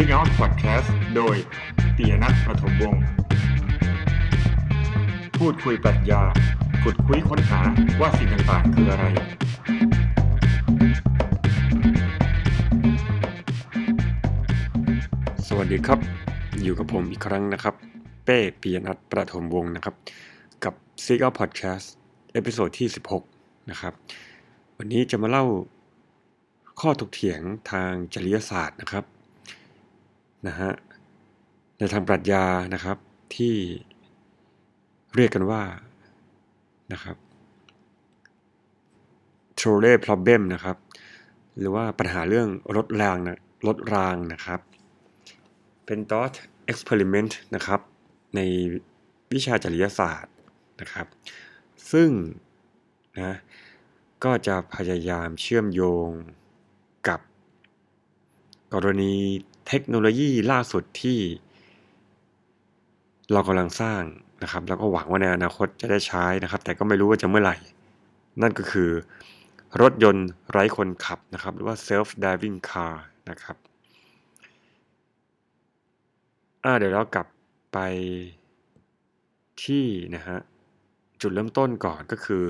Seek Out Podcast โดยปียนัทประถมวงศ์พูดคุยปรัชญาขุดคุยค้นหาว่าสิ่งต่างๆคืออะไร สวัสดีครับ อยู่กับผมอีกครั้งนะครับ เป้ปียนัทประถมวงศ์นะครับ กับ Seek Out Podcast episode ที่ 16 นะครับ วันนี้จะมาเล่าข้อถกเถียงทางจริยศาสตร์นะครับ นะฮะในทางปรัชญานะครับที่เรียกกันว่านะครับ trolley problem นะครับ หรือว่าปัญหาเรื่องรถรางนะรถรางนะครับ เป็น thought experiment นะครับ ในวิชาจริยศาสตร์นะครับ ซึ่งนะก็จะพยายามเชื่อมโยงกับกรณี เทคโนโลยีล่าสุดที่เรากำลังสร้างนะครับ แล้วก็หวังว่าในอนาคตจะได้ใช้นะครับ แต่ก็ไม่รู้ว่าจะเมื่อไหร่ นั่นก็คือ รถยนต์ไร้คนขับนะครับ หรือว่า self driving car นะครับอ่าเดี๋ยวเรากลับไปที่นะฮะจุดเริ่มต้นก่อนก็คือ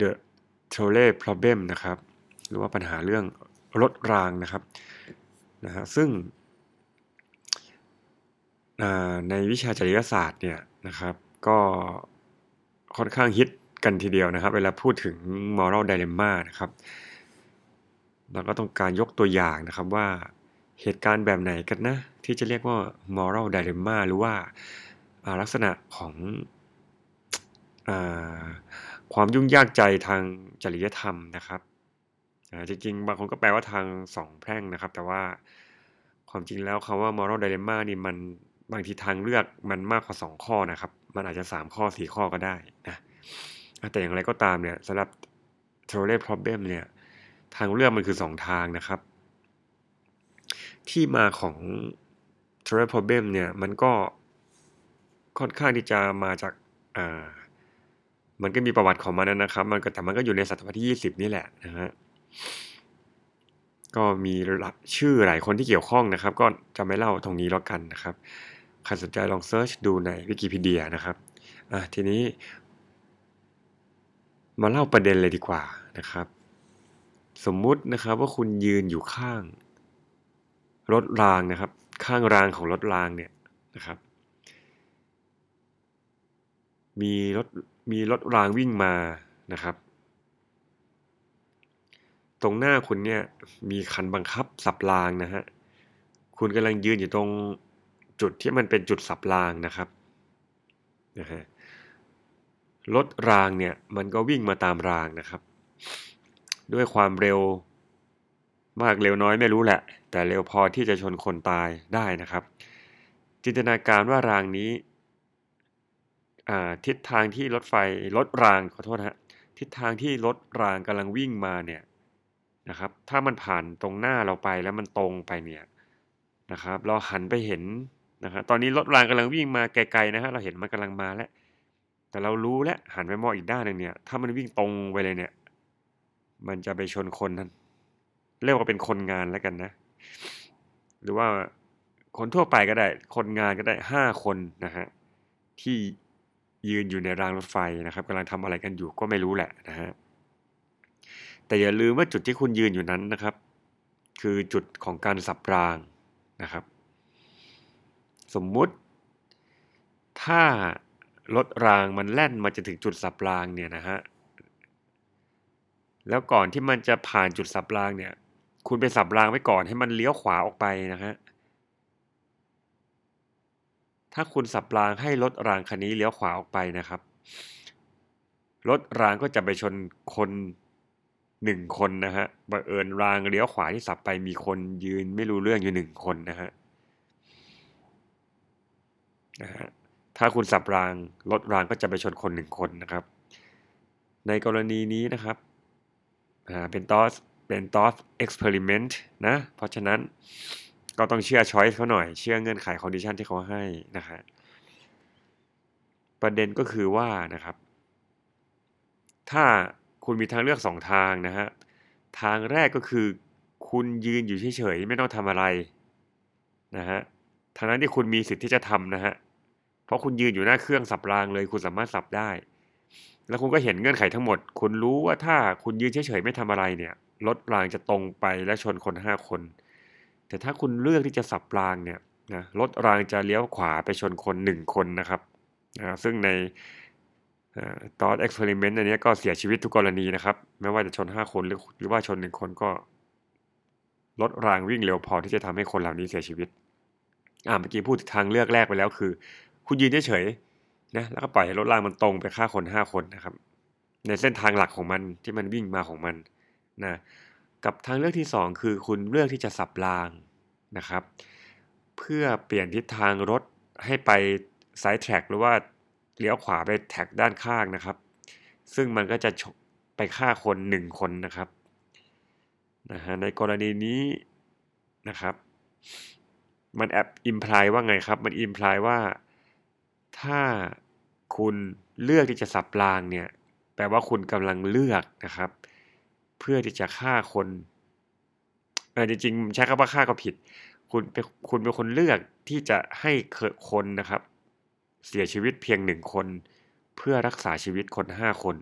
the trolley problem นะครับ หรือว่าปัญหาเรื่องรถรางนะครับ นะฮะซึ่งในวิชาจริยศาสตร์เนี่ยนะครับ ก็ค่อนข้างฮิตกันทีเดียวนะครับ เวลาพูดถึง moral dilemma นะครับเราก็ต้องการยกตัวอย่างนะครับว่าเหตุการณ์แบบไหนกันนะ ที่จะเรียกว่า moral dilemma หรือว่าลักษณะของอความยุ่งยากใจทางจริยธรรมนะครับ จริงๆ บางคนก็แปลว่าทางสองแพร่งนะครับ แต่ว่าความจริงแล้วคำว่า moral dilemma นี่มันบางทีทางเลือกมันมากกว่าสองข้อนะครับ มันอาจจะสามข้อสี่ข้อก็ได้นะแต่อย่างไรก็ตามเนี่ยสำหรับ t r o l e y problem เนี่ยทางเลือกมันคือสองทางนะครับ ที่มาของ t r o l e y problem เนี่ยมันก็ค่อนข้างที่จะมาจากอ่ามันก็มีประวัติของมันนะครับ มันก็แต่มันก็อยู่ในศตวรรษที่ 20 นี่แหละนะฮะ ก็มีชื่อหลายคนที่เกี่ยวข้องนะครับ ก็จะไม่เล่าตรงนี้แล้วกันนะครับใครสนใจลองเซิร์ชดูในวิกิพีเดียนะครับอะทีนี้มาเล่าประเด็นเลยดีกว่านะครับ สมมุตินะครับว่าคุณยืนอยู่ข้าง รถรางนะครับ ข้างรางของรถรางเนี่ยนะครับ มีรถมีรถรางวิ่งมานะครับ ตรงหน้าคุณเนี่ยมีคันบังคับสับรางนะฮะ คุณกำลังยืนอยู่ตรงจุดที่มันเป็นจุดสับรางนะครับนะฮะรถรางเนี่ยมันก็วิ่งมาตามรางนะครับ ด้วยความเร็วมากเร็วน้อยไม่รู้แหละ แต่เร็วพอที่จะชนคนตายได้นะครับ จินตนาการว่ารางนี้ทิศทางที่รถไฟรถรางขอโทษฮะทิศทางที่รถรางกำลังวิ่งมาเนี่ย นะครับ ถ้ามันผ่านตรงหน้าเราไปแล้วมันตรงไปเนี่ยนะครับ เราหันไปเห็นนะครับตอนนี้รถรางกำลังวิ่งมาไกลๆนะฮะเราเห็นมันกำลังมาแล้วแต่เรารู้แล้วหันไปมองอีกด้านหนึ่งเนี่ย ถ้ามันวิ่งตรงไปเลยเนี่ย มันจะไปชนคนนั้นเรียกว่าเป็นคนงานแล้วกันนะ หรือว่าคนทั่วไปก็ได้ คนงานก็ได้ห้าคนนะฮะที่ยืนอยู่ในรางรถไฟนะครับกำลังทำอะไรกันอยู่ก็ไม่รู้แหละนะฮะ แต่อย่าลืมว่าจุดที่คุณยืนอยู่นั้นนะครับ คือจุดของการสับรางนะครับ สมมุติ ถ้ารถรางมันแล่นมาจะถึงจุดสับรางเนี่ยนะฮะแล้วก่อนที่มันจะผ่านจุดสับรางเนี่ย คุณไปสับรางไว้ก่อนให้มันเลี้ยวขวาออกไปนะฮะถ้าคุณสับรางให้รถรางคันนี้เลี้ยวขวาออกไปนะครับรถรางก็จะไปชนคน หนึ่งคนนะฮะบังเอิญรางเลี้ยวขวาที่สับไปมีคนยืนไม่รู้เรื่องอยู่หนึ่งคนนะฮะนะฮะถ้าคุณสับรางรถรางก็จะไปชนคนหนึ่งคนนะครับ ในกรณีนี้นะครับเป็น thought เป็น thought experiment นะ เพราะฉะนั้นก็ต้องเชื่อ choice เขาหน่อย เชื่อเงื่อนไข condition ที่เขาให้นะฮะประเด็นก็คือว่านะครับ ถ้า คุณมีทางเลือกสองทางนะฮะ ทางแรกก็คือ คุณยืนอยู่เฉยๆไม่ต้องทำอะไรนะฮะทางนั้นที่คุณมีสิทธิ์ที่จะทำนะฮะ เพราะคุณยืนอยู่หน้าเครื่องสับรางเลย คุณสามารถสับได้ แล้วคุณก็เห็นเงื่อนไขทั้งหมด คุณรู้ว่าถ้าคุณยืนเฉยๆไม่ทำอะไรเนี่ยรถรางจะตรงไปและชนคนห้าคน แต่ถ้าคุณเลือกที่จะสับรางเนี่ยนะรถรางจะเลี้ยวขวาไปชนคนหนึ่งคนนะครับนะซึ่งใน ตอนเอ็กซ์เพร์เมนต์อันนี้ก็เสียชีวิตทุกกรณีนะครับ ไม่ว่าจะชนห้าคนหรือหรือว่าชนหนึ่งคนก็รถรางวิ่งเร็วพอที่จะทำให้คนเหล่านี้เสียชีวิต อ่าเมื่อกี้พูดทางเลือกแรกไปแล้วคือ คุณยืนเฉยๆนะแล้วก็ปล่อยให้รถรางมันตรงไปฆ่าคนห้าคนนะครับ ในเส้นทางหลักของมันที่มันวิ่งมาของมันนะกับทางเลือกที่สองคือคุณเลือกที่จะสับรางนะครับ เพื่อเปลี่ยนทิศทางรถให้ไป side track หรือว่า เลี้ยวขวาไป track ด้านข้างนะครับ ซึ่งมันก็จะไปฆ่าคนหนึ่งคนนะครับนะฮะในกรณีนี้นะครับ มันแอบ imply ว่าไงครับ มัน imply ว่าถ้าคุณเลือกที่จะสับรางเนี่ย แปลว่าคุณกำลังเลือกนะครับ เพื่อที่จะฆ่าคนเออจริงๆใช้คำว่าฆ่าก็ผิด คุณเป็นคุณเป็นคนเลือกที่จะให้คนนะครับ เสียชีวิตเพียงหนึ่งคน เพื่อรักษาชีวิตคนห้าคน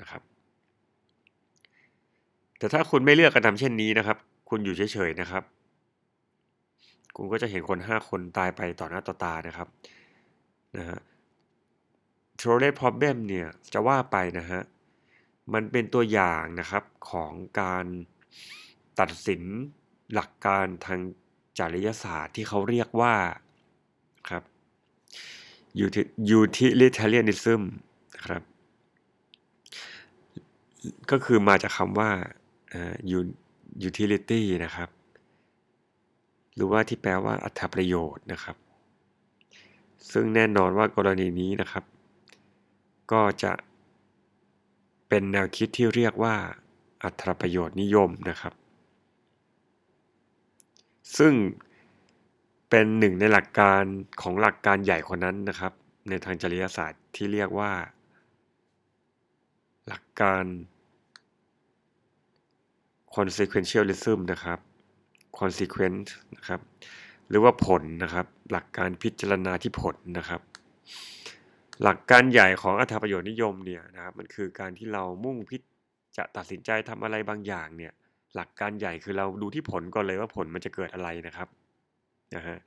นะครับ แต่ถ้าคุณไม่เลือกกระทำเช่นนี้นะครับ คุณอยู่เฉยๆนะครับ คุณก็จะเห็นคนห้าคนตายไปต่อหน้าต่อตานะครับนะฮะ t r o l l e problem เนี่ยจะว่าไปนะฮะมันเป็นตัวอย่างนะครับของการตัดสินหลักการทางจริยศาสตร์ที่เขาเรียกว่า utilitarianism นะครับ ก็คือมาจากคำว่า utility นะครับ หรือว่าที่แปลว่าอัตประโยชน์นะครับ ซึ่งแน่นอนว่ากรณีนี้นะครับ ก็จะเป็นแนวคิดที่เรียกว่า อัตประโยชน์นิยมนะครับ ซึ่ง เป็นหนึ่งในหลักการของหลักการใหญ่คนนั้นนะครับ ในทางจริยศาสตร์ที่เรียกว่า หลักการ consequentialism นะครับ consequence นะครับ หรือว่าผลนะครับ หลักการพิจารณาที่ผลนะครับ หลักการใหญ่ของอัตประโยชน์นิยมเนี่ยนะครับ มันคือการที่เรามุ่งพิจะตัดสินใจทำอะไรบางอย่างเนี่ย หลักการใหญ่คือเราดูที่ผลก่อนเลยว่าผลมันจะเกิดอะไรนะครับ นะฮะ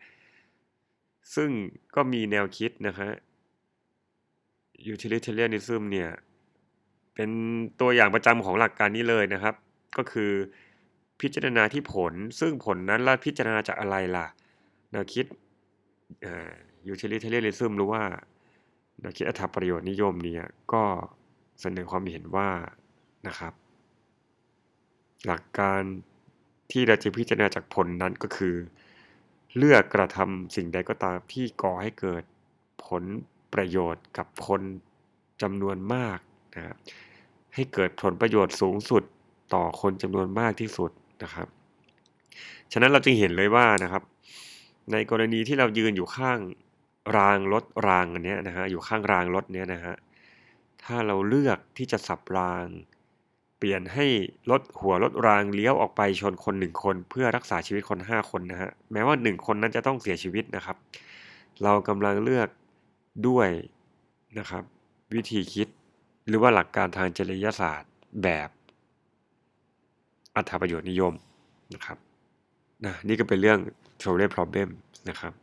ซึ่งก็มีแนวคิดนะฮะ utilitarianism เนี่ยเป็นตัวอย่างประจำของหลักการนี้เลยนะครับ ก็คือพิจารณาที่ผล ซึ่งผลนั้นเราพิจารณาจากอะไรล่ะแนวคิด utilitarianism หรือว่าแนวคิดอัตประโยชน์นิยมเนี่ยก็เสนอความเห็นว่านะครับ หลักการที่เราจะพิจารณาจากผลนั้นก็คือ เลือกกระทำสิ่งใดก็ตามที่ก่อให้เกิดผลประโยชน์กับคนจำนวนมากนะครับให้เกิดผลประโยชน์สูงสุดต่อคนจำนวนมากที่สุดนะครับ ฉะนั้นเราจึงเห็นเลยว่านะครับ ในกรณีที่เรายืนอยู่ข้างรางรถรางอันนี้นะฮะอยู่ข้างรางรถเนี้ยนะฮะถ้าเราเลือกที่จะสับราง เปลี่ยนให้รถหัวรถรางเลี้ยวออกไปชนคนหนึ่งคน เพื่อรักษาชีวิตคนห้าคนนะฮะแม้ว่าหนึ่งคนนั้นจะต้องเสียชีวิตนะครับ เรากำลังเลือกด้วยนะครับ วิธีคิดหรือว่าหลักการทางจริยศาสตร์แบบอัตประโยชน์นิยมนะครับนะนี่ก็เป็นเรื่อง t r o l l e problem นะครับ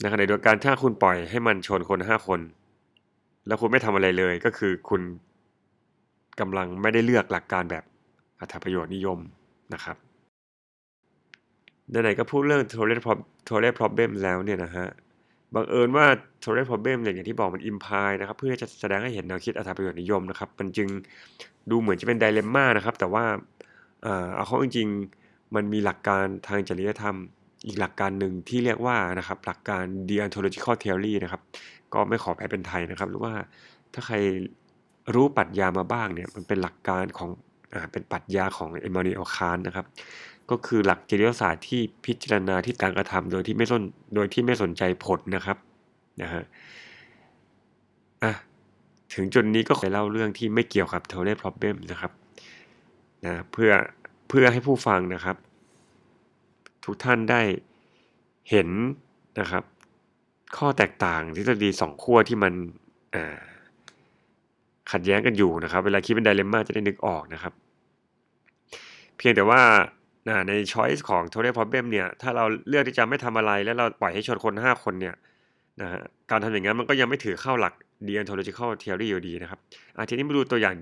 ในขณะเดียวกันถ้าคุณปล่อยให้มันชนคนห้าคน แล้วคุณไม่ทำอะไรเลยก็คือคุณ กำลังไม่ได้เลือกหลักการแบบอัตประโยชน์นิยมนะครับไหนๆก็พูดเรื่อง t r o l l e t r o l l e problem แล้วเนี่ยนะฮะบังเอิญว่า t r o l l e problem อย่างที่บอกมัน imply นะครับ เพื่อจะแสดงให้เห็นแนวคิดอัตประโยชน์นิยมนะครับ มันจึงดูเหมือนจะเป็นไดเลมม่านะครับ แต่ว่าเอาเข้าจริงๆมันมีหลักการทางจริยธรรมอีกหลักการหนึ่งที่เรียกว่านะครับหลักการ deontological theory นะครับ ก็ไม่ขอแปลเป็นไทยนะครับ หรือว่าถ้าใคร รู้ปรัชญามาบ้างเนี่ยมันเป็นหลักการของอ่าเป็นปรัชญาของเอมานูเอลคานนะครับ ก็คือหลักจริยศาสตร์ที่พิจารณาที่การกระทำโดยที่ไม่สนโดยที่ไม่สนใจผลนะครับนะฮะอะถึงจุดนี้ก็ขอเล่าเรื่องที่ไม่เกี่ยวกับ t o l e problem นะครับนะเพื่อเพื่อให้ผู้ฟังนะครับ ทุกท่านได้เห็นนะครับ ข้อแตกต่างทฤษฎีสองขั้วที่มันอ่า ขัดแย้งกันอยู่นะครับ เวลาคิดเป็นไดเลม่าจะได้นึกออกนะครับ เพียงแต่ว่าใน choice ของ total problem เนี่ย ถ้าเราเลือกที่จะไม่ทำอะไร แล้วเราปล่อยให้ชนคน 5 คนเนี่ยนะฮะการทำอย่างนั้นมันก็ยังไม่ถือเข้าหลัก deontological theory อยู่ดีนะครับอาทีนี้มาดูตัวอย่าง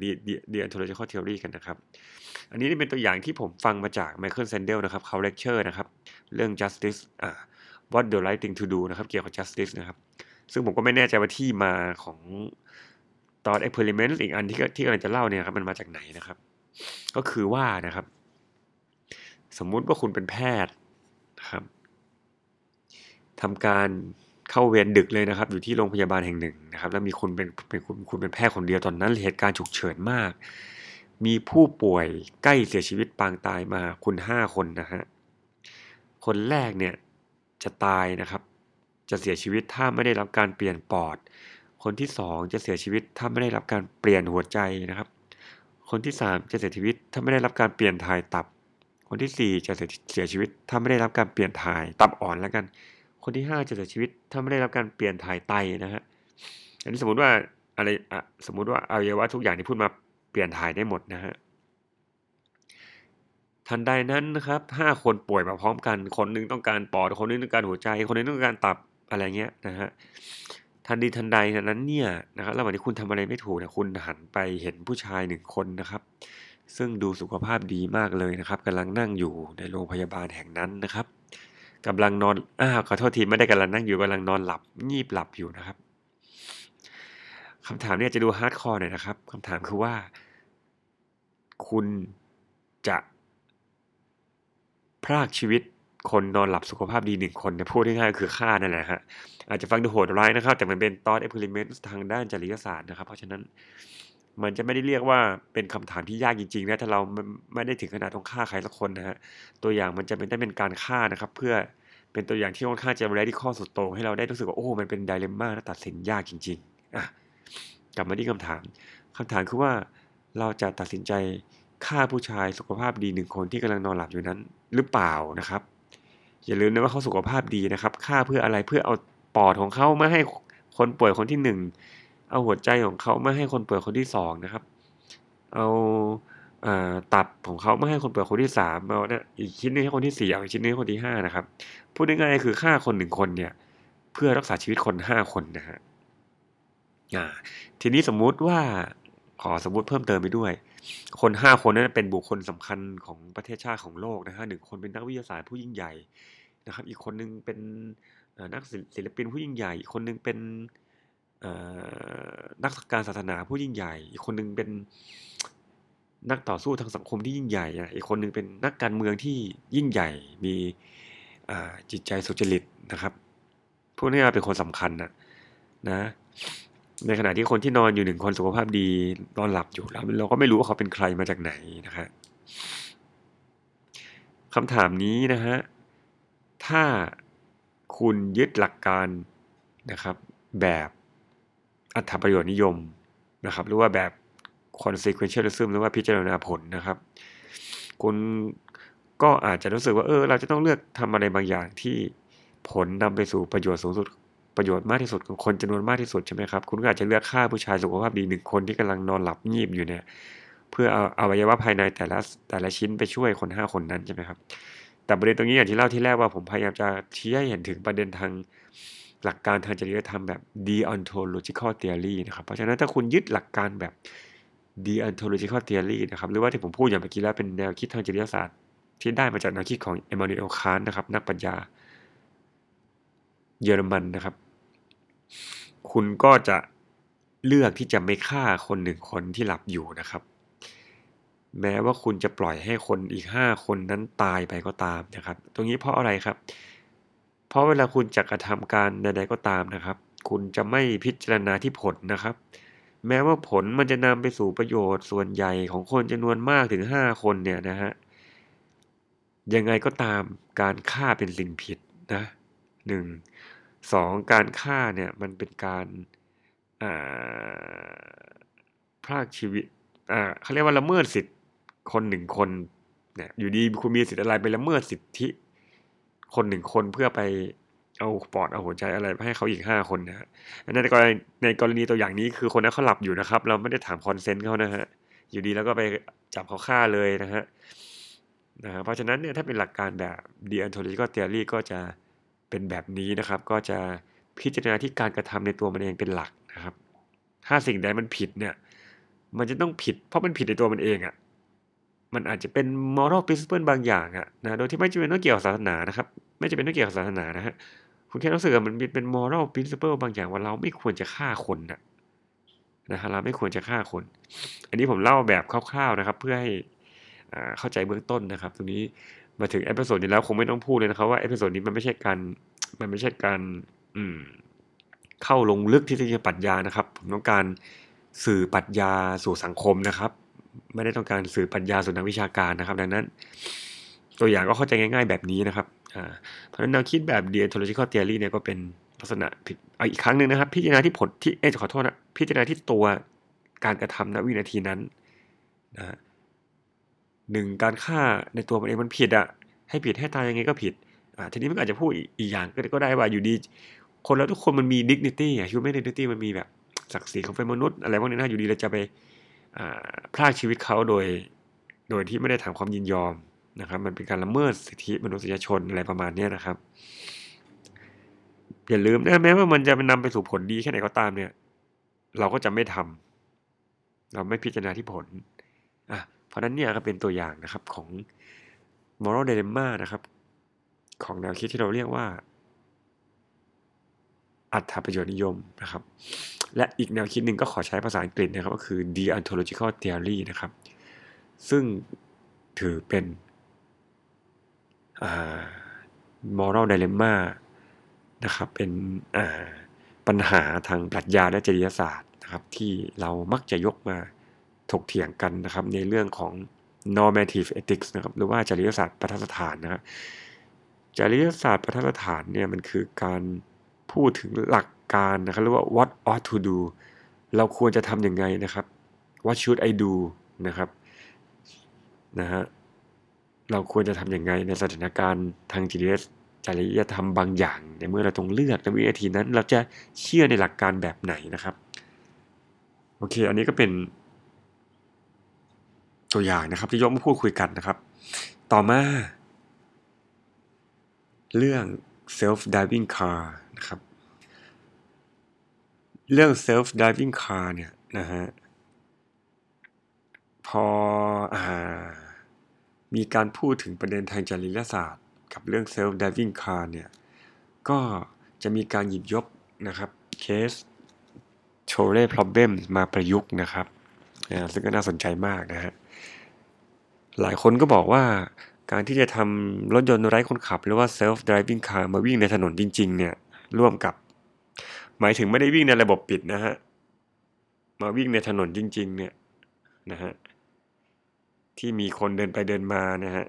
deontological theory กันนะครับ อันนี้เป็นตัวอย่างที่ผมฟังมาจาก Michael Sandel นะครับเขา lecture นะครับ เรื่อง justice อ่า what the right thing to do นะครับ เกี่ยวกับ justice นะครับ ซึ่งผมก็ไม่แน่ใจว่าที่มาของ ตอน experiment อีกอันที่ที่กำลังจะเล่าเนี่ยครับมันมาจากไหนนะครับ ก็คือว่านะครับ สมมุติว่าคุณเป็นแพทย์นะครับทำการเข้าเวรดึกเลยนะครับ อยู่ที่โรงพยาบาลแห่งหนึ่งนะครับ แล้วมีคุณเป็นเป็นคุณคุณเป็นแพทย์คนเดียวตอนนั้นเหตุการณ์ฉุกเฉินมาก มีผู้ป่วยใกล้เสียชีวิตปางตายมาคุณห้าคนนะฮะคนแรกเนี่ยจะตายนะครับ จะเสียชีวิตถ้าไม่ได้รับการเปลี่ยนปอด คนที่สองจะเสียชีวิตถ้าไม่ได้รับการเปลี่ยนหัวใจนะครับ คนที่สามจะเสียชีวิตถ้าไม่ได้รับการเปลี่ยนถ่ายตับ คนที่สี่จะเสียชีวิตถ้าไม่ได้รับการเปลี่ยนถ่ายตับอ่อนแล้วกัน คนที่ห้าจะเสียชีวิตถ้าไม่ได้รับการเปลี่ยนถ่ายไตนะฮะอันนี้สมมติว่าอะไรอะสมมุติว่าอวัยวะทุกอย่างที่พูดมาเปลี่ยนถ่ายได้หมดนะฮะทันใดนั้นนะครับห้าคนป่วยมาพร้อมกัน คนหนึ่งต้องการปอด คนหนึ่งต้องการหัวใจ คนหนึ่งต้องการตับอะไรเงี้ยนะฮะ ทันทีทันใดนั้นเนี่ยนะครับระหว่างที่คุณทำอะไรไม่ถูกเนี่ยคุณหันไปเห็นผู้ชายหนึ่งคนนะครับ ซึ่งดูสุขภาพดีมากเลยนะครับกำลังนั่งอยู่ในโรงพยาบาลแห่งนั้นนะครับกำลังนอนอ้าวขอโทษทีไม่ได้กำลังนั่งอยู่กำลังนอนหลับงีบหลับอยู่นะครับคำถามเนี่ยจะดู hardcore หน่อยนะครับคำถามคือว่า คุณจะพรากชีวิต คนนอนหลับสุขภาพดีหนึ่งคนเนี่ยพูดง่ายๆคือฆ่านั่นแหละฮะอาจจะฟังดูโหดร้ายนะครับ แต่มันเป็นตอนเอ็กเพร์เมนต์ทางด้านจริยศาสตร์นะครับ เพราะฉะนั้นมันจะไม่ได้เรียกว่าเป็นคำถามที่ยากจริงๆนะถ้าเราไม่ไมได้ถึงขนาดต้องฆ่าใครสักคนนะฮะตัวอย่างมันจะเป็นได้เป็นการฆ่านะครับ เพื่อเป็นตัวอย่างที่ค่อนข้างจะ radical สุดโต่งให้เราได้รู้สึกว่าโอ้ มันเป็นไดเลมม่าและตัดสินยากจริงๆอะกลับมาที่คำถามคำถามคือว่าเราจะตัดสินใจฆ่าผู้ชายสุขภาพดีหนึ่งคนที่กำลังนอนหลับอยู่นั้นหรือเปล่านะครับ อย่าลืมนะว่าเขาสุขภาพดีนะครับฆ่าเพื่ออะไรเพื่อเอาปอดของเขามาให้คนป่วยคนที่หนึ่งเอาหัวใจของเขามาให้คนป่วยคนที่สองนะครับ เอาตับของเขาไมาให้คนป่วยคนที่สามเอาเนี่ยอีกชิ้นนึงให้คนที่สี่เอาอีกชิ้นนึงให้คนที่ห้านะครับพูดง่ายๆคือฆ่าคนหนึ่งคนเนี่ยเพื่อรักษาชีวิตคนห้าคนนะฮะทีนี้สมมุติว่าขอสมมุติเพิ่มเติมไปด้วย คนห้าคนนั้นเป็นบุคคลสำคัญของประเทศชาติของโลกนะฮะหนึ่งคนเป็นนักวิทยาศาสตร์ผู้ยิ่งใหญ่นะครับ อีกคนนึงเป็นนักศิลปินผู้ยิ่งใหญ่ อีกคนนึงเป็นนักการศาสนาผู้ยิ่งใหญ่ อีกคนนึงเป็นนักต่อสู้ทางสังคมที่ยิ่งใหญ่อีกคนนึงเป็นนักการเมืองที่ยิ่งใหญ่ มีจิตใจสุจริตนะครับ พวกนี้เป็นคนสำคัญนะนะ ในขณะที่คนที่นอนอยู่หนึ่งคนสุขภาพดีนอนหลับอยู่แล้วเราก็ไม่รู้ว่าเขาเป็นใครมาจากไหนนะฮะคำถามนี้นะฮะถ้าคุณยึดหลักการนะครับ แบบอัตประโยชน์นิยมนะครับ หรือว่าแบบ consequentialism หรือว่าพิจารณาผลนะครับ คุณก็อาจจะรู้สึกว่าเออเราจะต้องเลือกทำอะไรบางอย่างที่ผลนำไปสู่ประโยชน์สูงสุด ประโยชน์มากที่สุดของคนจำนวนมากที่สุดใช่ไหมครับ คุณก็อาจจะเลือกฆ่าผู้ชายสุขภาพดีหนึ่งคนที่กำลังนอนหลับงีบอยู่เนี่ย เพื่อเอาอวัยวะภายในแต่ละแต่ละชิ้นไปช่วยคนห้าคนนั้นใช่ไหมครับ แต่ประเด็นตรงนี้อย่างที่เล่าที่แรกว่าผมพยายามจะชี้ให้เห็นถึงประเด็นทางหลักการทางจริยธรรมแบบ deontological theory นะครับ เพราะฉะนั้นถ้าคุณยึดหลักการแบบ deontological theory นะครับ หรือว่าที่ผมพูดอย่างเมื่อกี้แล้วเป็นแนวคิดทางจริยศาสตร์ ที่ได้มาจากแนวคิดของ Immanuel Kant นะครับ นักปัญญา เยอรมันนะครับ คุณก็จะเลือกที่จะไม่ฆ่าคนหนึ่งคนที่หลับอยู่นะครับ แม้ว่าคุณจะปล่อยให้คนอีกห้าคนนั้นตายไปก็ตามนะครับ ตรงนี้เพราะอะไรครับ เพราะเวลาคุณจะกระทำการใดๆก็ตามนะครับ คุณจะไม่พิจารณาที่ผลนะครับ แม้ว่าผลมันจะนำไปสู่ประโยชน์ส่วนใหญ่ของคนจำนวนมากถึงห้าคนเนี่ยนะฮะยังไงก็ตามการฆ่าเป็นสิ่งผิดนะหนึ่ง สองการฆ่าเนี่ยมันเป็นการพรากชีวิตเขาเรียกว่าละเมิดสิทธิ์คนหนึ่งคนเนี่ยอยู่ดีคุณมีสิทธิ์อะไรไปละเมิดสิทธิ คนหนึ่งคนเพื่อไปเอาปอดเอาหัวใจอะไรให้เขาอีกห้าคนนะฮะในกรณีในกรณีตัวอย่างนี้คือคนนั้นเขาหลับอยู่นะครับ เราไม่ได้ถามคอนเซนต์เขานะฮะอยู่ดีแล้วก็ไปจับเขาฆ่าเลยนะฮะนะเพราะฉะนั้นเนี่ยถ้าเป็นหลักการแบบ deontological theory ก็จะ เป็นแบบนี้นะครับ ก็จะพิจารณาที่การกระทำในตัวมันเองเป็นหลักนะครับ ถ้าสิ่งใดมันผิดเนี่ย มันจะต้องผิด เพราะมันผิดในตัวมันเองอะ่ะ มันอาจจะเป็น moral principle บางอย่างอะนะโดยที่ไม่จำเป็นต้องเกี่ยวกับศาสนานะครับ ไม่จำเป็นต้องเกี่ยวกับศาสนานะฮะคุณแค่รู้สึกว่ามันเป็น moral principle บางอย่างว่าเราไม่ควรจะฆ่าคนนะนะฮะเราไม่ควรจะฆ่าคน อันนี้ผมเล่าแบบคร่าวๆนะครับ เพื่อให้เข้าใจเบื้องต้นนะครับ ตรงนี้ มาถึง episode นี้แล้วคงไม่ต้องพูดเลยนะครับว่า episode นี้มันไม่ใช่การมันไม่ใช่การอืมเข้าลงลึกที่จะปรัชญานะครับ ผมต้องการสื่อปรัชญาสู่สังคมนะครับ ไม่ได้ต้องการสื่อปรัชญาสู่นักวิชาการนะครับ ดังนั้น ตัวอย่างก็เข้าใจง่าย ๆแบบนี้นะครับเพราะฉะนั้นแนวคิดแบบ deontological theory เนี่ยก็เป็นลักษณะผิดเอาอีกครั้งหนึ่งนะครับ พิจารณาที่ผลที่เอ๊ขอโทษนะพิจารณาที่ตัวการกระทำณวินาทีนั้นนะ หนึ่งการฆ่าในตัวมันเองมันผิดอะให้ผิดให้ตายยังไงก็ผิดอ่าทีนี้มันอาจจะพูดอีกอย่างก็ได้ว่าอยู่ดี คนเราทุกคนมันมี dignity อะ human dignity มันมีแบบศักดิ์ศรีของเป็นมนุษย์อะไรพวกนี้นะอยู่ดีเราจะไปพลากชีวิตเขาโดย โดยที่ไม่ได้ถามความยินยอมนะครับ มันเป็นการละเมิดสิทธิมนุษยชนอะไรประมาณนี้นะครับ อย่าลืมนะแม้ว่ามันจะนำไปสู่ผลดีแค่ไหนก็ตามเนี่ย เราก็จะไม่ทำเราไม่พิจารณาที่ผลอะ เพราะนั้นเนี่ยก็เป็นตัวอย่างนะครับของ moral dilemma นะครับ ของแนวคิดที่เราเรียกว่า อัตถประโยชน์นิยมนะครับ และอีกแนวคิดหนึ่งก็ขอใช้ภาษาอังกฤษนะครับ ก็คือ deontological theory นะครับ ซึ่งถือเป็น moral dilemma นะครับ เป็นปัญหาทางปรัชญาและจริยศาสตร์นะครับ ที่เรามักจะยกมา ถกเถียงกันนะครับในเรื่องของ normative ethics นะครับหรือว่าจริยศาสตร์ประทัดฐานนะครับจริยศาสตร์ประทัดฐานเนี่ยมันคือการพูดถึงหลักการนะครับเรียกว่า what ought to do เราควรจะทำยังไงนะครับ what should I do นะครับนะฮะเราควรจะทำยังไงในสถานการณ์ทางจริยจริยธรรมบางอย่าง ในเมื่อเราต้องเลือกในวินาทีนั้น เราจะเชื่อในหลักการแบบไหนนะครับโอเค อันนี้ก็เป็น ตัวอย่างนะครับที่ยกมาพูดคุยกันนะครับ ต่อมา เรื่อง self driving car นะครับ เรื่อง self driving car เนี่ยนะฮะพออามีการพูดถึงประเด็นทางจริยศาสตร์ กับเรื่อง self driving car เนี่ยก็จะมีการหยิบยกนะครับเคส c h o r e problem มาประยุกต์นะครับ ซึ่งก็น่าสนใจมากนะฮะหลายคนก็บอกว่าการที่จะทำรถยนต์ไร้คนขับ หรือว่า self driving car มาวิ่งในถนนจริง ๆ เนี่ยร่วมกับ หมายถึงไม่ได้วิ่งในระบบปิดนะฮะ มาวิ่งในถนนจริง ๆ เนี่ยนะฮะที่มีคนเดินไปเดินมานะฮะ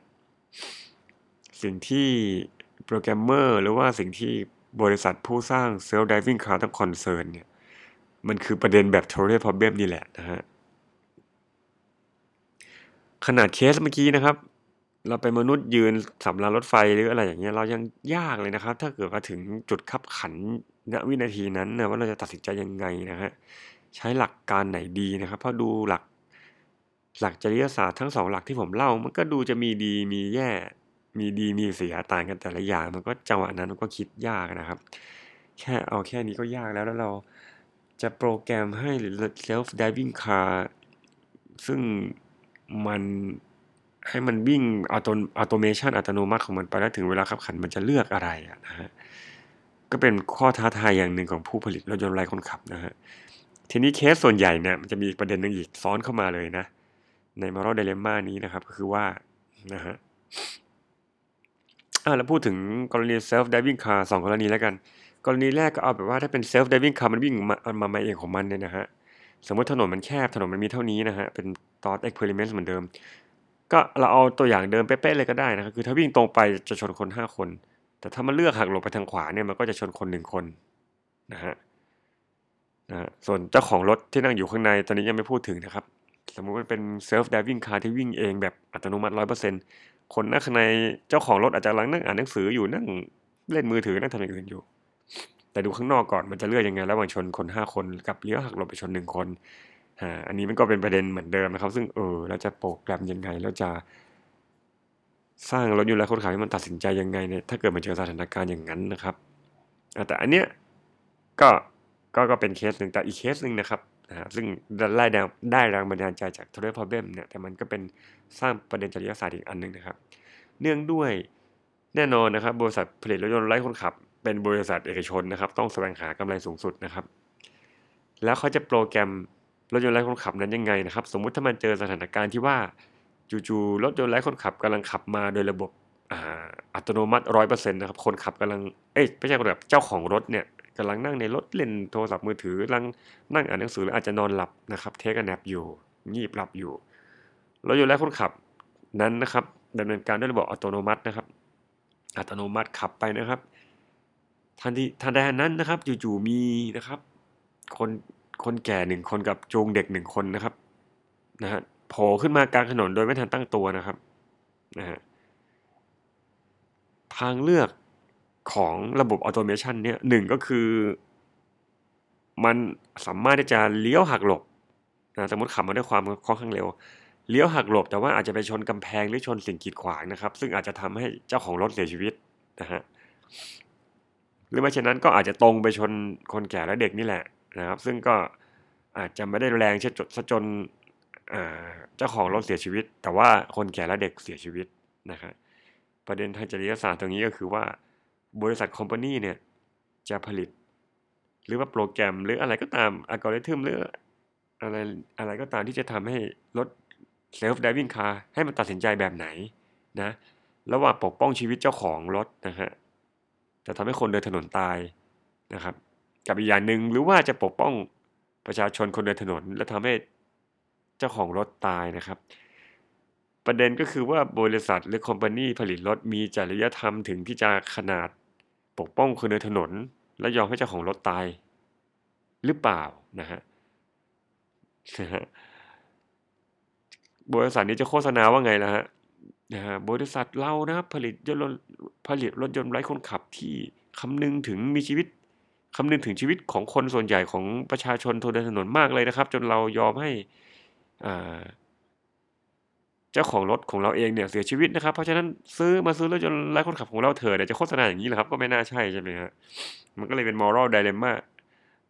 สิ่งที่โปรแกรมเมอร์หรือว่าสิ่งที่บริษัทผู้สร้าง self driving car ต้อง concern เนี่ย มันคือประเด็นแบบ t o r e problem นี่แหละนะฮะ ขนาดเคสเมื่อกี้นะครับ เราเป็นมนุษย์ยืนสับรางรถไฟหรืออะไรอย่างเงี้ยเรายังยากเลยนะครับ ถ้าเกิดว่าถึงจุดคับขันณวินาทีนั้นนะว่าเราจะตัดสินใจยังไงนะฮะใช้หลักการไหนดีนะครับ เพราะดูหลักหลักจริยศาสตร์ทั้งสองหลักที่ผมเล่า มันก็ดูจะมีดีมีแย่ มีดีมีเสียต่างกันแต่ละอย่าง มันก็จังหวะนั้นมันก็คิดยากนะครับ แค่เอาแค่นี้ก็ยากแล้วแล้วเราจะโปรแกรมให้หรือ self driving car ซึ่ง มันให้มันวิ่งอัตโนอัตโนมชันอัตโนมัติของมันไปแล้วถึงเวลาขับขันมันจะเลือกอะไรนะฮะก็เป็นข้อท้าทายอย่างหนึ่งของผู้ผลิตรถยนต์ไร้คนขับนะฮะทีนี้เคสส่วนใหญ่เนี่ยมันจะมีประเด็นหนึ่งอีกซ้อนเข้ามาเลยนะ ในมารอ l เดเลม่านี้นะครับ ก็คือว่านะฮะอ่าแล้วพูดถึงกรณี self driving car สองกรณีแล้วกัน กรณีแรกก็เอาแบบว่าถ้าเป็น self driving car มันวิ่งมามามาเองของมันเนี่ยนะฮะ สมมติถนนมันแคบถนนมันมีเท่านี้นะฮะเป็นตอ t เอ็กเพร์เมนต์เหมือนเดิม ก็เราเอาตัวอย่างเดิมเป๊ะๆเลยก็ได้นะครับคือถ้าวิ่งตรงไปจะชนคนห้าคน แต่ถ้ามันเลือกหักหลบไปทางขวาเนี่ยมันก็จะชนคนหนึ่งคนนะฮะนะฮะส่วนเจ้าของรถที่นั่งอยู่ข้างในตอนนี้ยังไม่พูดถึงนะครับ สมมุติมันเป็น self driving car ที่วิ่งเองแบบอัตโนมัติ100%คนนั่งข้างในเจ้าของรถอาจจะกำลังนั่งอ่านหนังสืออยู่นั่งเล่นมือถือนั่งทำอย่างอื่นอยู่ แต่ดูข้างนอกก่อนมันจะเลือกยังไงระหว่างชนคน 5 คนกับเลี้ยวหักหลบไปชน 1 คนอ่าอันนี้มันก็เป็นประเด็นเหมือนเดิมนะครับ ซึ่งเออเราจะโปรแกรมยังไงแล้วจะ สร้างรถยนต์ไร้คนขับให้มันตัดสินใจยังไงเนี่ยถ้าเกิดมันเจอสถานการณ์อย่างนั้นนะครับแต่อันเนี้ยก็ก็ก็เป็นเคสหนึ่งแต่อีกเคสหนึ่งนะครับนะฮะซึ่งได้แรงได้แรงบันดาลใจจาก t o r e Problem เนี่ยแต่มันก็เป็นสร้างประเด็นจริยศาสตร์อีกอันหนึ่งนะครับ เนื่องด้วยแน่นอนนะครับ บริษัทผลิตรถยนต์ไร้คนขับ เป็นบริษัทเอกชนนะครับ ต้องแสวงหากำไรสูงสุดนะครับ แล้วเขาจะโปรแกรมรถยนต์ไร้คนขับนั้นยังไงนะครับ สมมุติถ้ามันเจอสถานการณ์ที่ว่าจู่ๆรถยนต์ไร้คนขับกำลังขับมาโดยระบบอัตโนมัติร้อยเปอร์เซ็นต์นะครับ คนขับกำลัง เอ้ยไม่ใช่คนขับเจ้าของรถเนี่ยกำลังนั่งในรถเล่นโทรศัพท์มือถือกำลังนั่งอ่านหนังสือหรืออาจจะนอนหลับนะครับเทคแนปอยู่งีบหลับอยู่รถยนต์ไร้คนขับนั้นนะครับดำเนินการด้วยระบบอัตโนมัตินะครับ อัตโนมัติขับไปนะครับ ทันทีทันใดนั้นนะครับ จู่ๆมีนะครับ คนคนแก่หนึ่งคนกับจูงเด็กหนึ่งคนนะครับนะฮะโผล่ขึ้นมากลางถนนโดยไม่ทันตั้งตัวนะครับนะฮะทางเลือกของระบบออโตเมชันเนี่ยหนึ่งก็คือ มันสามารถที่จะเลี้ยวหักหลบนะสมมติขับมาด้วยความค่อนข้างเร็ว เลี้ยวหักหลบ แต่ว่าอาจจะไปชนกำแพงหรือชนสิ่งกีดขวางนะครับ ซึ่งอาจจะทำให้เจ้าของรถเสียชีวิตนะฮะ หรือไม่เช่นนั้นก็อาจจะตรงไปชนคนแก่และเด็กนี่แหละนะครับ ซึ่งก็อาจจะไม่ได้แรงซะจนเจ้าของรถเสียชีวิต แต่ว่าคนแก่และเด็กเสียชีวิตนะครับประเด็นทางจริยศาสตร์ตรงนี้ก็คือว่าบริษัท company เนี่ยจะผลิต หรือว่าโปรแกรมหรืออะไรก็ตามอัลกอริทึมหรืออะไรอะไรก็ตามที่จะทำให้รถ self driving car ให้มันตัดสินใจแบบไหนนะระหว่างปกป้องชีวิตเจ้าของรถนะฮะ จะทำให้คนเดินถนนตายนะครับ กับอีกอย่างหนึ่งหรือว่าจะปกป้องประชาชนคนเดินถนน และทำให้เจ้าของรถตายนะครับ ประเด็นก็คือว่าบริษัทหรือคอมพานีผลิตรถมีจริยธรรมถึงที่จะขนาดปกป้องคนเดินถนน และยอมให้เจ้าของรถตาย หรือเปล่านะฮะบริษัทนี้จะโฆษณาว่าไงล่ะฮะ นะฮะบริษัทเรานะผลิตยนต์ผลิตรถยนต์ไร้คนขับที่คำนึงถึงมีชีวิตคำนึงถึงชีวิตของคนส่วนใหญ่ของประชาชนทนเดินถนนมากเลยนะครับ จนเรายอมให้อ่าเจ้าของรถของเราเองเนี่ยเสียชีวิตนะครับ เพราะฉะนั้นซื้อมาซื้อรถยนต์ไร้คนขับของเราเถอะเนี่ยจะโฆษณาอย่างนี้เหรอครับก็ไม่น่าใช่ใช่ไหมฮะมันก็เลยเป็น moral dilemma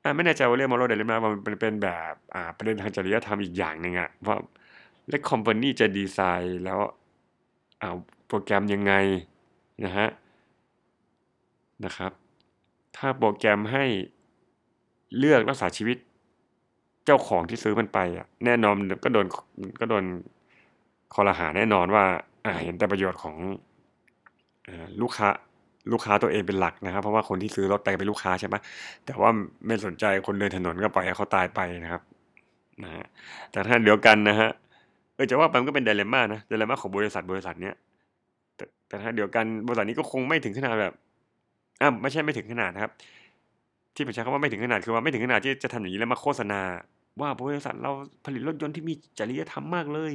อ่าไม่แน่ใจว่าเรียก moral dilemma มันเป็นเป็นแบบอ่าประเด็นทางจริยธรรมอีกอย่างหนึ่งอะว่าและคอมพานีจะดีไซน์แล้ว เอาโปรแกรมยังไงนะฮะนะครับ ถ้าโปรแกรมให้เลือกรักษาชีวิตเจ้าของที่ซื้อมันไปอะแน่นอนก็โดนก็โดนคอรหาแน่นอนว่าอ่าเห็นแต่ประโยชน์ของอลูกค้าลูกค้าตัวเองเป็นหลักนะครับ เพราะว่าคนที่ซื้อรถไปเป็นลูกค้าใช่ไหมแต่ว่าไม่สนใจคนเดินถนนก็ปล่อยให้เขาตายไปนะครับนะฮะแต่ท่าเดียวกันนะฮะ ออจะว่าไปมันก็เป็นเดลม่านะเดลม่าของบริษัทบริษัทเนี้ยแต่แต่ถ้าเดียวกันบริษัทนี้ก็คงไม่ถึงขนาดแบบอ่าไม่ใช่ไม่ถึงขนาดนะครับ ที่ผมใช้คำว่าไม่ถึงขนาดคือว่าไม่ถึงขนาดที่จะทำอย่างนี้แล้วมาโฆษณา ว่าบริษัทเราผลิตรถยนต์ที่มีจริยธรรมมากเลย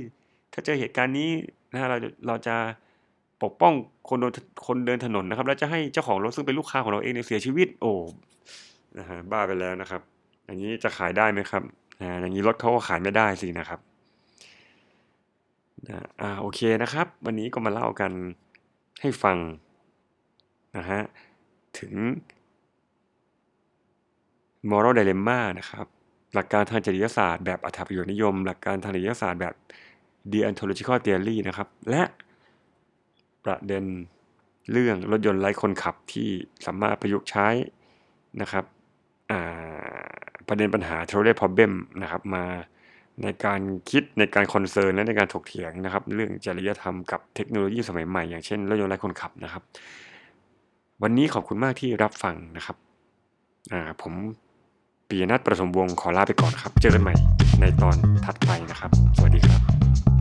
ถ้าเจอเหตุการณ์นี้นะฮะเราเราจะปกป้องคนเดินคนเดินถนนนะครับ แล้วจะให้เจ้าของรถซึ่งเป็นลูกค้าของเราเองเนี่ยเสียชีวิต โอ้นะฮะบ้าไปแล้วนะครับ อย่างนี้จะขายได้ไหมครับนะอย่างนี้รถเขาก็ขายไม่ได้สินะครับ นะอ่าโอเคนะครับ วันนี้ก็มาเล่ากันให้ฟังนะฮะถึง moral dilemma นะครับ หลักการทางจริยศาสตร์แบบอัถประโยชน์นิยม หลักการทางจริยศาสตร์แบบ deontological theory นะครับ และประเด็นเรื่องรถยนต์ไร้คนขับที่สามารถประยุกต์ใช้นะครับประเด็นปัญหา trolley problem นะครับมา ในการคิดในการคอนเซิร์นและในการถกเถียงนะครับ เรื่องจริยธรรมกับเทคโนโลยีสมัยใหม่อย่างเช่นรถยนต์ไร้คนขับนะครับ วันนี้ขอบคุณมากที่รับฟังนะครับผมปียนัทประสมวงขอลาไปก่อนครับ เจอกันใหม่ในตอนถัดไปนะครับ สวัสดีครับ